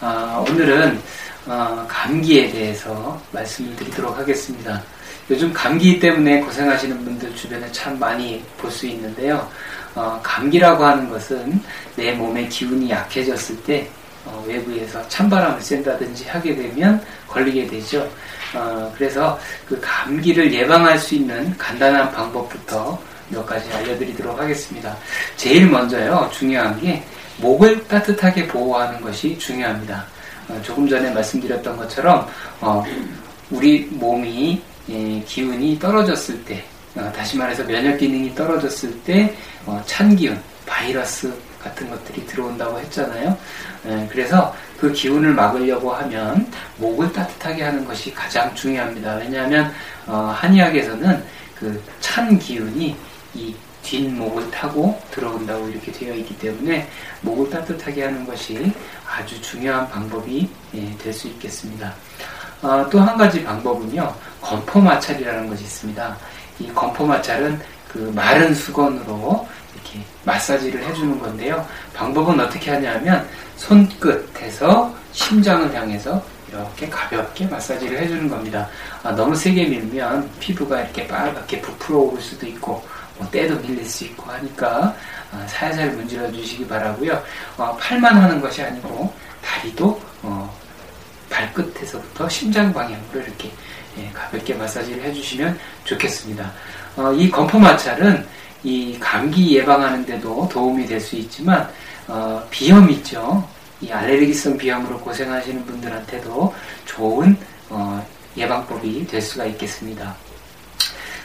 아, 오늘은 어, 감기에 대해서 말씀을 드리도록 하겠습니다. 요즘 감기 때문에 고생하시는 분들 주변에 참 많이 볼 수 있는데요. 어, 감기라고 하는 것은 내 몸의 기운이 약해졌을 때 어, 외부에서 찬바람을 쐰다든지 하게 되면 걸리게 되죠. 어, 그래서 그 감기를 예방할 수 있는 간단한 방법부터 몇 가지 알려드리도록 하겠습니다. 제일 먼저요, 중요한 게 목을 따뜻하게 보호하는 것이 중요합니다. 어, 조금 전에 말씀드렸던 것처럼 어, 우리 몸이 예, 기운이 떨어졌을 때, 어, 다시 말해서 면역 기능이 떨어졌을 때 어, 찬 기운, 바이러스 같은 것들이 들어온다고 했잖아요. 예, 그래서 그 기운을 막으려고 하면 목을 따뜻하게 하는 것이 가장 중요합니다. 왜냐하면 어, 한의학에서는 그 찬 기운이 이 뒷목을 타고 들어온다고 이렇게 되어 있기 때문에 목을 따뜻하게 하는 것이 아주 중요한 방법이 예, 될수 있겠습니다. 어, 또한 가지 방법은요, 건포 마찰이라는 것이 있습니다. 이 건포 마찰은 그 마른 수건으로 이렇게 마사지를 해주는 건데요. 방법은 어떻게 하냐면 손끝에서 심장을 향해서 이렇게 가볍게 마사지를 해주는 겁니다. 아, 너무 세게 밀면 피부가 이렇게 빨갛게 부풀어 오를 수도 있고 뭐 때도 밀릴 수 있고 하니까 어, 살살 문질러 주시기 바라고요. 어, 팔만 하는 것이 아니고 다리도 어, 발끝에서부터 심장 방향으로 이렇게 예, 가볍게 마사지를 해주시면 좋겠습니다. 어, 이 건포 마찰은 이 감기 예방하는 데도 도움이 될 수 있지만 어, 비염 있죠. 이 알레르기성 비염으로 고생하시는 분들한테도 좋은 어, 예방법이 될 수가 있겠습니다.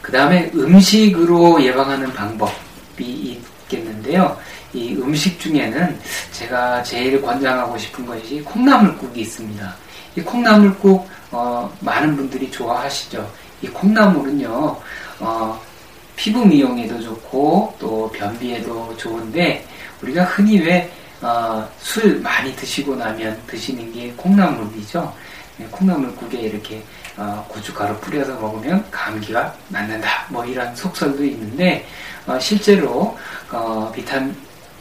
그 다음에 음식으로 예방하는 방법이 있겠는데요. 이 음식 중에는 제가 제일 권장하고 싶은 것이 콩나물국이 있습니다. 이 콩나물국 어, 많은 분들이 좋아하시죠. 이 콩나물은요 어, 피부 미용에도 좋고 또 변비에도 좋은데 우리가 흔히 왜 술 어, 많이 드시고 나면 드시는 게 콩나물이죠. 네, 콩나물국에 이렇게 어, 고춧가루 뿌려서 먹으면 감기가 낫는다. 뭐 이런 속설도 있는데 어, 실제로 어, 비타민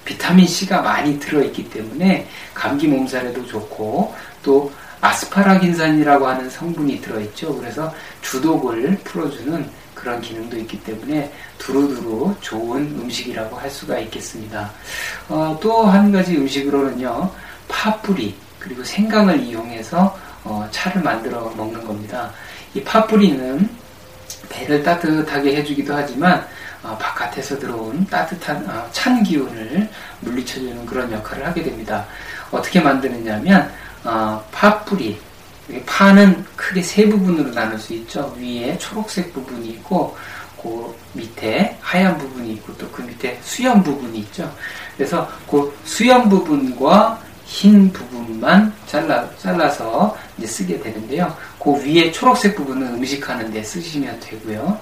비타민 C가 많이 들어있기 때문에 감기 몸살에도 좋고 또 아스파라긴산이라고 하는 성분이 들어있죠. 그래서 주독을 풀어주는 그런 기능도 있기 때문에 두루두루 좋은 음식이라고 할 수가 있겠습니다. 어, 또 한 가지 음식으로는요, 파뿌리 그리고 생강을 이용해서 어, 차를 만들어 먹는 겁니다. 이 파뿌리는 배를 따뜻하게 해주기도 하지만 어, 바깥에서 들어온 따뜻한 어, 찬 기운을 물리쳐주는 그런 역할을 하게 됩니다. 어떻게 만드느냐면 어, 파뿌리 파는 크게 세 부분으로 나눌 수 있죠. 위에 초록색 부분이 있고 그 밑에 하얀 부분이 있고 또 그 밑에 수염 부분이 있죠. 그래서 그 수염 부분과 흰 부분만 잘라, 잘라서 이제 쓰게 되는데요. 그 위에 초록색 부분은 음식하는 데 쓰시면 되고요.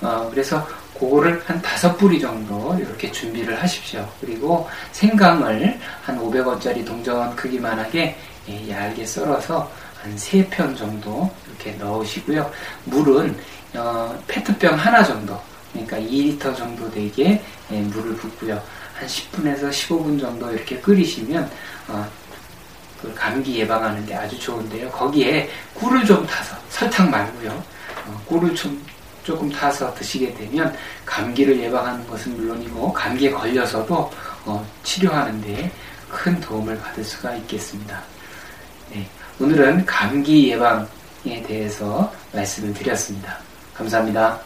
어, 그래서 그거를 한 다섯 뿌리 정도 이렇게 준비를 하십시오. 그리고 생강을 한 500원짜리 동전 크기만하게 예, 얇게 썰어서 한 세 편 정도 이렇게 넣으시고요. 물은 어, 페트병 하나 정도, 그러니까 2리터 정도 되게 예, 물을 붓고요. 한 10분에서 15분 정도 이렇게 끓이시면 어, 그 감기 예방하는데 아주 좋은데요. 거기에 꿀을 좀 타서 설탕 말고요. 어, 꿀을 좀 조금 타서 드시게 되면 감기를 예방하는 것은 물론이고 감기에 걸려서도 어, 치료하는데 큰 도움을 받을 수가 있겠습니다. 네, 오늘은 감기 예방에 대해서 말씀을 드렸습니다. 감사합니다.